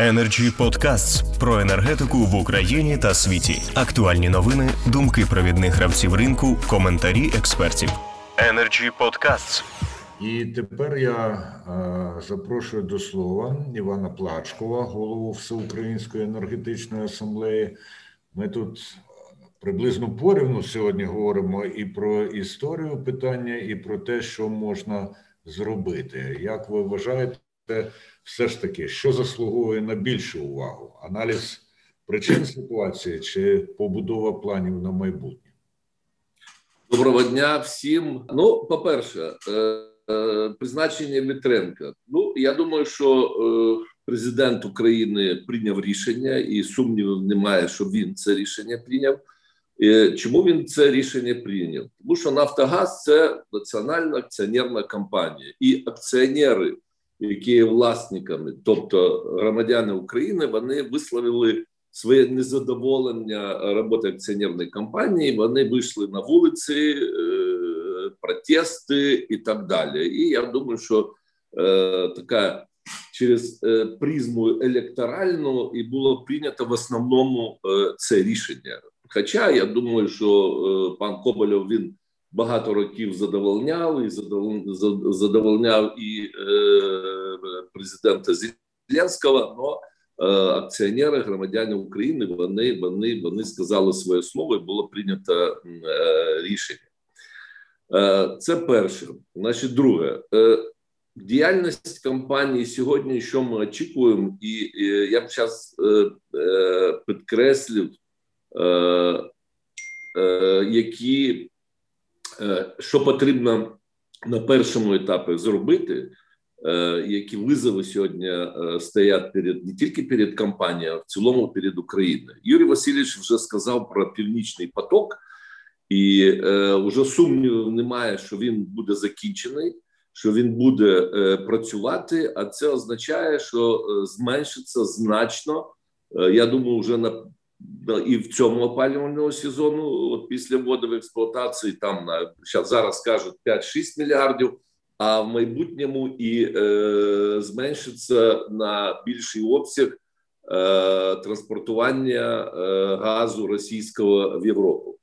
Energy Podcasts про енергетику в Україні та світі. Актуальні новини, думки провідних гравців ринку, коментарі експертів. Energy Podcasts. І тепер я е, запрошую до слова Івана Плачкова, голову Всеукраїнської енергетичної асамблеї. Ми тут приблизно порівну сьогодні говоримо і про історію питання, і про те, що можна зробити. Як ви вважаєте, все ж таки, що заслуговує на більшу увагу? Аналіз причин ситуації чи побудова планів на майбутнє? Доброго дня всім. Ну, по-перше, е, е, призначення Вітренка. Ну, я думаю, що е, президент України прийняв рішення, і сумнівів немає, що він це рішення прийняв. Чому він це рішення прийняв? Тому що Нафтогаз це національна акціонерна компанія, і акціонери, які є власниками, тобто громадяни України, вони висловили своє незадоволення роботи акціонерної компанії. Вони вийшли на вулиці, е, протести і так далі. І я думаю, що е, така через е, призму електоральну і було прийнято в основному це рішення. Хоча я думаю, що пан Кобольов він багато років задовольняв і задовольняв і президента Зеленського, але акціонери, громадяни України, вони вони, вони сказали своє слово, і було прийнято рішення. Це перше. Значить, друге, діяльність компанії сьогодні, що ми очікуємо, і я б зараз підкреслив, які що потрібно на першому етапі зробити. Які визови сьогодні стоять перед не тільки перед компанією, а в цілому перед Україною. Юрій Васильович вже сказав про північний поток, і е, вже сумнівів немає, що він буде закінчений, що він буде е, працювати. А це означає, що е, зменшиться значно. Е, я думаю, вже на і в цьому опалювального сезону, от після вводу в експлуатації, там на зараз кажуть 5-6 мільярдів а в майбутньому і е, зменшиться на більший обсяг е, транспортування е, газу російського в Європу.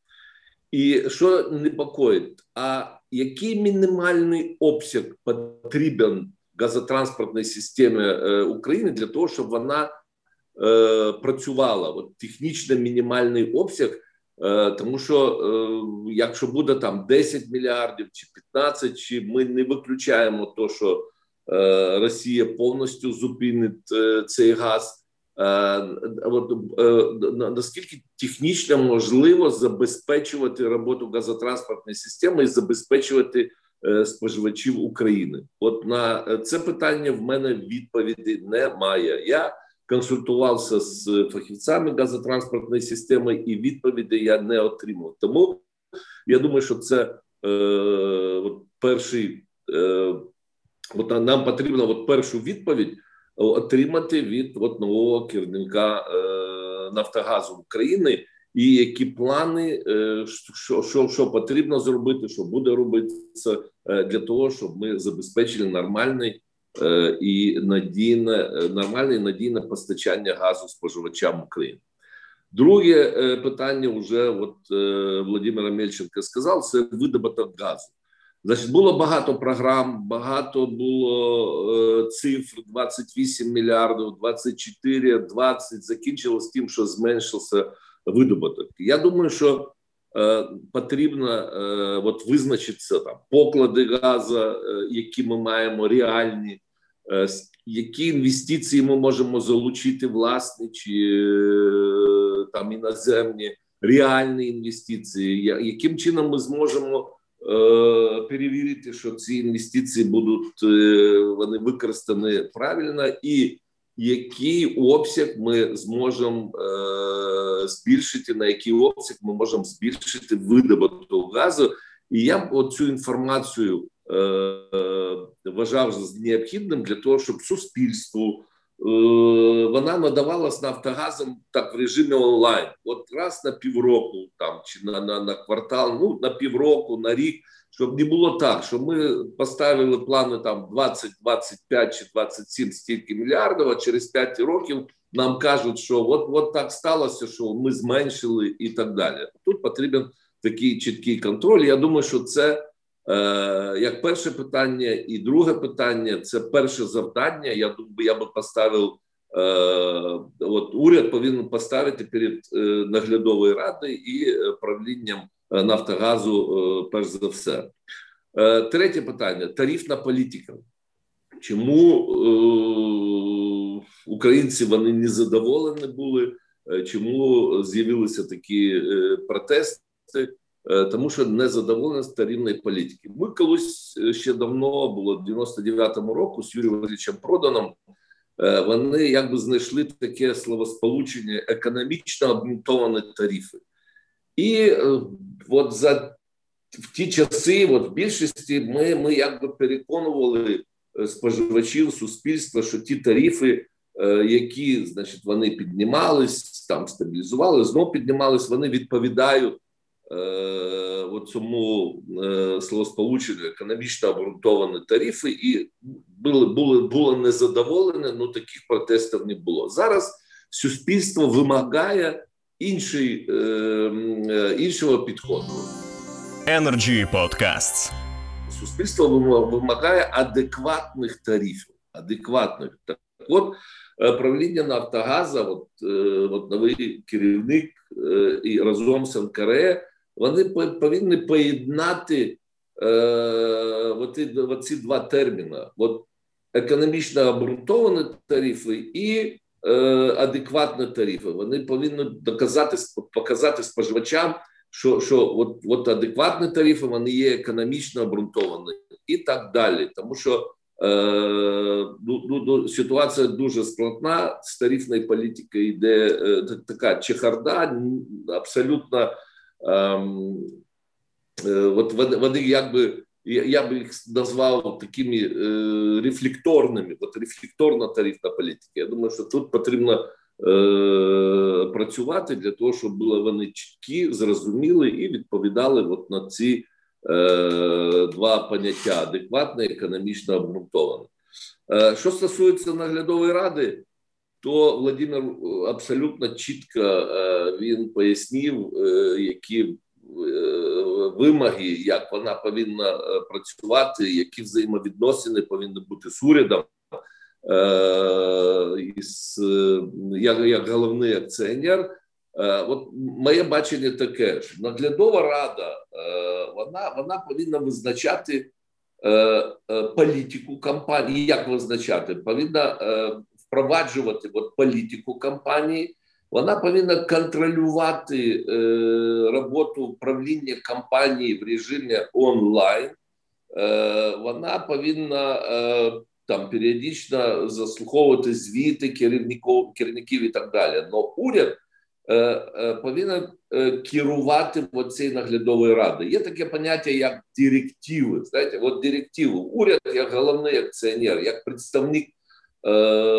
І що непокоїть, а який мінімальний обсяг потрібен газотранспортній системі е, України для того, щоб вона е, працювала? От технічно мінімальний обсяг. Е, тому що е, якщо буде там 10 мільярдів чи 15, чи ми не виключаємо то, що е, Росія повністю зупинить цей газ, от наскільки технічно можливо забезпечувати роботу газотранспортної системи і забезпечувати споживачів України? От на це питання в мене відповіді немає. Я консультувався з фахівцями газотранспортної системи, і відповіді я не отримав. Тому я думаю, що це е, перший е, от нам потрібно от першу відповідь отримати від от нового керівника е, Нафтогазу України. І які плани, е, що що, що потрібно зробити, що буде робитися е, для того, щоб ми забезпечили нормальний і надійне е, нормальне і надійне постачання газу споживачам України. Друге е, питання вже от Володимира Мельченка сказав: це видобуток газу. Значить, було багато програм, багато було цифр: 28 мільярдів, 24, 20, закінчилось тим, що зменшився видобуток. Я думаю, що Е, потрібно е, от визначитися там поклади газу, е, які ми маємо реальні, які інвестиції ми можемо залучити власні чи там іноземні реальні інвестиції, яким чином ми зможемо перевірити, що ці інвестиції будуть вони використані правильно і який обсяг ми зможемо е, збільшити, на який обсяг ми можемо збільшити видобуток газу. І я оцю інформацію е, вважав за необхідним для того, щоб суспільству е, вона надавалась Нафтогазом так в режимі онлайн. От раз на півроку, там чи на, на, на квартал, ну на півроку, на рік щоб не було так, що ми поставили плани там 20, 25 чи 27 стільки мільярдів, а через 5 років нам кажуть, що от от так сталося, що ми зменшили і так далі. Тут потрібен такий чіткий контроль. Я думаю, що це е, як перше питання, і друге питання це перше завдання. Я думаю, я би поставив. Е, от уряд повинен поставити перед е, наглядовою радою і е, правлінням Нафтогазу, перш за все. Третє питання: тарифна політика. Чому українці вони не задоволені були? Чому з'явилися такі протести? Тому що незадоволеність тарифної політики. Ми колись ще давно було в 99-му року з Юрієм Валерійовичем Проданом Е, вони якби знайшли таке словосполучення економічно обґрунтовані тарифи. І е, от за в ті часи, от в більшості, ми ми якби переконували е, споживачів суспільства, що ті тарифи, які значить, вони піднімались, там стабілізували, знову піднімались, вони відповідають е, цьому е, словосполученню економічно обґрунтовані тарифи, і були були було незадоволене, ну таких протестів не було. Зараз суспільство вимагає інший, е, е, іншого підходу. Energy Podcasts. Суспільство вимагає адекватних тарифів. Адекватних так от е, правління Нафтогаза, от, е, от новий керівник і разом з НКРЕ вони повинні поєднати е, оці два терміни: От економічно обґрунтовані тарифи і е, адекватні тарифи. Вони повинні доказати показати споживачам, що що от, от адекватні тарифи вони є економічно обґрунтовані і так далі. Тому що е, ну, ну, ну ситуація дуже складна з тарифною політикою йде е, така чехарда, абсолютно. Ем, е, от вони, якби я би їх назвав такими е, рефлекторними, от рефлекторна тарифна політика. Я думаю, що тут потрібно е, працювати для того, щоб були вони чіткі, зрозуміли і відповідали от на ці е, два поняття: адекватне економічно обґрунтоване. Е, що стосується наглядової ради, то Владимир абсолютно чітко е, він пояснив, е, які е, вимоги, як вона повинна працювати, які взаємовідносини повинні бути з урядом. Із, як, як головний акціонер, от моє бачення таке ж наглядова рада, вона вона повинна визначати політику компанії. Як визначати? Повинна впроваджувати от політику компанії, вона повинна контролювати е, роботу управління компанії в режимі онлайн. Е, Вона повинна е, там періодично заслуховувати звіти керівників керівників і так далі. Но уряд е, е, повинен е, керувати цією наглядовою радою. Є таке поняття, як директиви. Знаєте, от директиви. Уряд як головний акціонер, як представник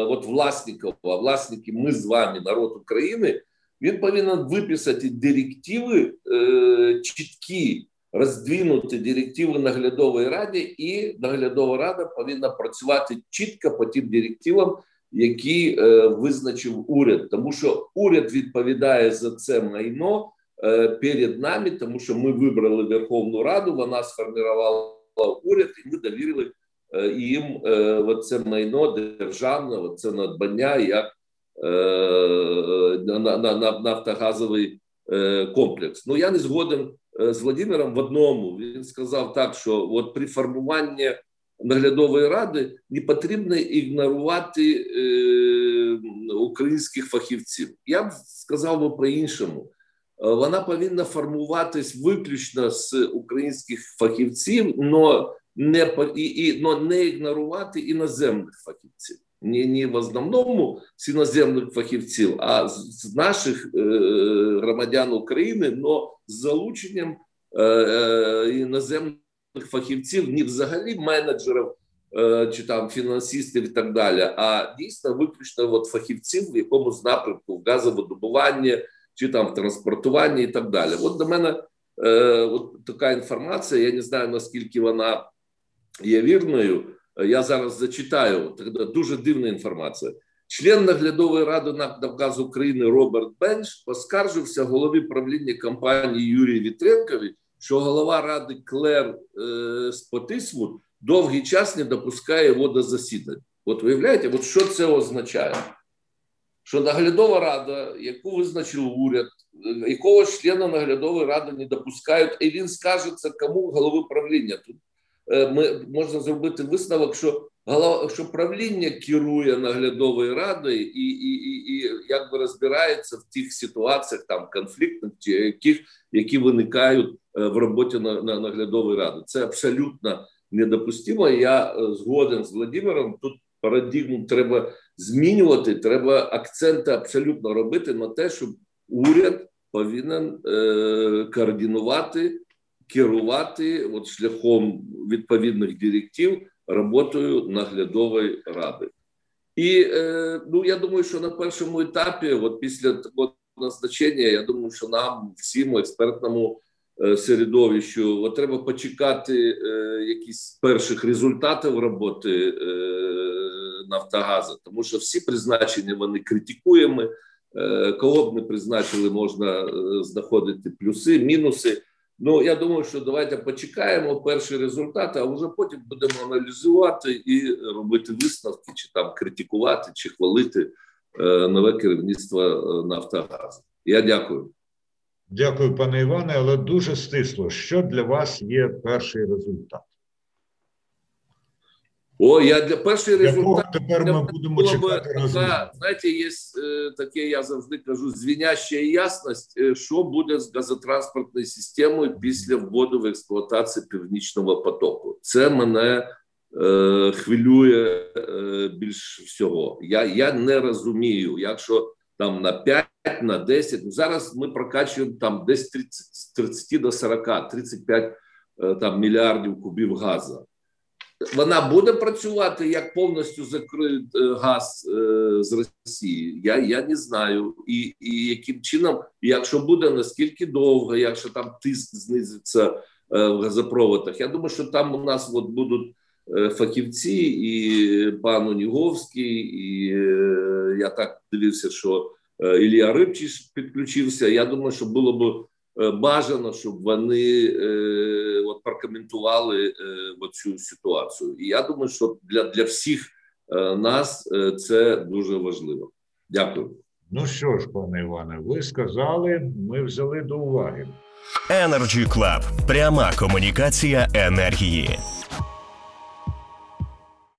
от власників, а власники ми з вами, народ України, він повинен виписати директиви е, чіткі, роздвинути директиви наглядової раді, і наглядова рада повинна працювати чітко по тим директивам, які е, визначив уряд, тому що уряд відповідає за це майно перед нами, тому що ми вибрали Верховну Раду, вона сформувала уряд, і ми довірили Е, їм е, це майно державне, це надбання як е, на, на, на нафтогазовий комплекс. Ну я не згоден з Владимиром в одному. Він сказав так, що от при формуванні наглядової ради не потрібно ігнорувати е, українських фахівців. Я б сказав би по-іншому. Вона повинна формуватись виключно з українських фахівців, але не і, і но не ігнорувати іноземних фахівців. Не, не в основному з іноземних фахівців, а з, наших е, громадян України, но з залученням е, е, іноземних фахівців, не взагалі менеджерів е, чи там фінансистів і так далі, а дійсно виключно от фахівців в якомусь напрямку в газовидобуванні чи там в транспортуванні і так далі. От до мене е, от така інформація. Я не знаю наскільки вона є вірною. Я зараз зачитаю дуже дивна інформація. Член наглядової ради НАК «Нафтогаз України Роберт Бенч поскаржився голові правління компанії Юрію Вітренкові, що голова ради Клер е, Спотисвуд довгий час не допускає його до засідань. От виявляєте, от що це означає? Що наглядова рада, яку визначив уряд, е, якого члена наглядової ради не допускають, і він скаже це кому голови правління. Тут ми можна зробити висновок, що голова, що правління керує наглядовою радою і, і, і, і якби розбирається в тих ситуаціях там конфліктних, яких які виникають е, в роботі на, на наглядової ради. Це абсолютно недопустимо. Я е, згоден з Владимиром. Тут парадигму треба змінювати. Треба акценти абсолютно робити на те, щоб уряд повинен е, координувати, керувати от шляхом відповідних директив роботою наглядової ради. І е, ну я думаю, що на першому етапі, от після такого назначення, я думаю, що нам всім експертному е, середовищу от треба почекати е, якісь перших результатів роботи е, Нафтогазу, тому що всі призначення вони критикуємо. Е, кого б не призначили, можна е, знаходити плюси, мінуси. Ну я думаю, що давайте почекаємо перші результати, а вже потім будемо аналізувати і робити висновки, чи там критикувати, чи хвалити е, нове керівництво е, Нафтогазу. Я дякую. Дякую, пане Іване, але дуже стисло. Що для вас є перший результат? О, я для перший результат. Тепер ми будемо би чекати така, знаєте, є е, таке, я завжди кажу, звіняща ясність, е, що буде з газотранспортною системою після вводу в експлуатацію північного потоку. Це мене е, хвилює е, більш всього. Я, я не розумію, якщо там на 5, на 10, ну, зараз ми прокачуємо там десь 30, з 30 до 40, 35 е, там мільярдів кубів газу вона буде працювати як повністю закриють е, газ е, з Росії. Я я не знаю, і і яким чином, якщо буде наскільки довго, якщо там тиск знизиться е, в газопроводах. Я думаю, що там у нас от будуть фахівці, і пан Уніговський, і я так дивився, що Ілля Рибчич підключився. Я думаю, що було б е, бажано, щоб вони е, от прокоментували е, цю ситуацію. І я думаю, що для, для всіх е, нас е, це дуже важливо. Дякую. Ну що ж, пане Іване, ви сказали, ми взяли до уваги. Energy Club. Пряма комунікація енергії.